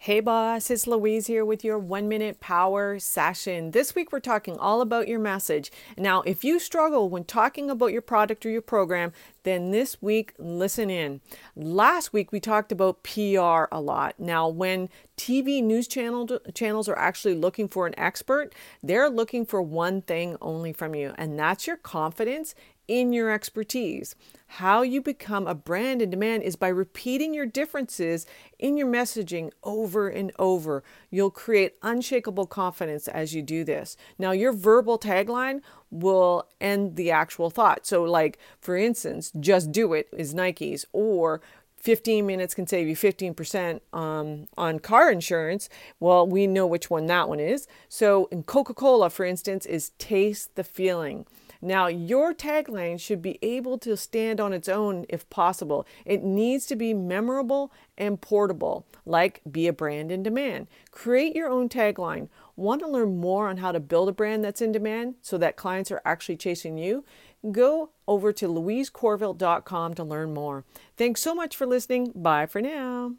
Hey boss, it's Louise here with your one minute power session. This week we're talking all about your message. Now, if you struggle when talking about your product or your program, then this week listen in. Last week we talked about PR a lot. Now, when TV news channel, channels are actually looking for an expert, they're looking for one thing only from you, and that's your confidence in your expertise. How you become a brand in demand is by repeating your differences in your messaging over and over. You'll create unshakable confidence as you do this. Now, your verbal tagline will end the actual thought. So, like for instance, just do it is Nike's, or 15 minutes can save you 15% um, on car insurance. Well, we know which one that one is. So, in Coca Cola, for instance, is taste the feeling. Now, your tagline should be able to stand on its own if possible. It needs to be memorable and portable, like be a brand in demand. Create your own tagline. Want to learn more on how to build a brand that's in demand so that clients are actually chasing you? Go over to louisecorville.com to learn more. Thanks so much for listening. Bye for now.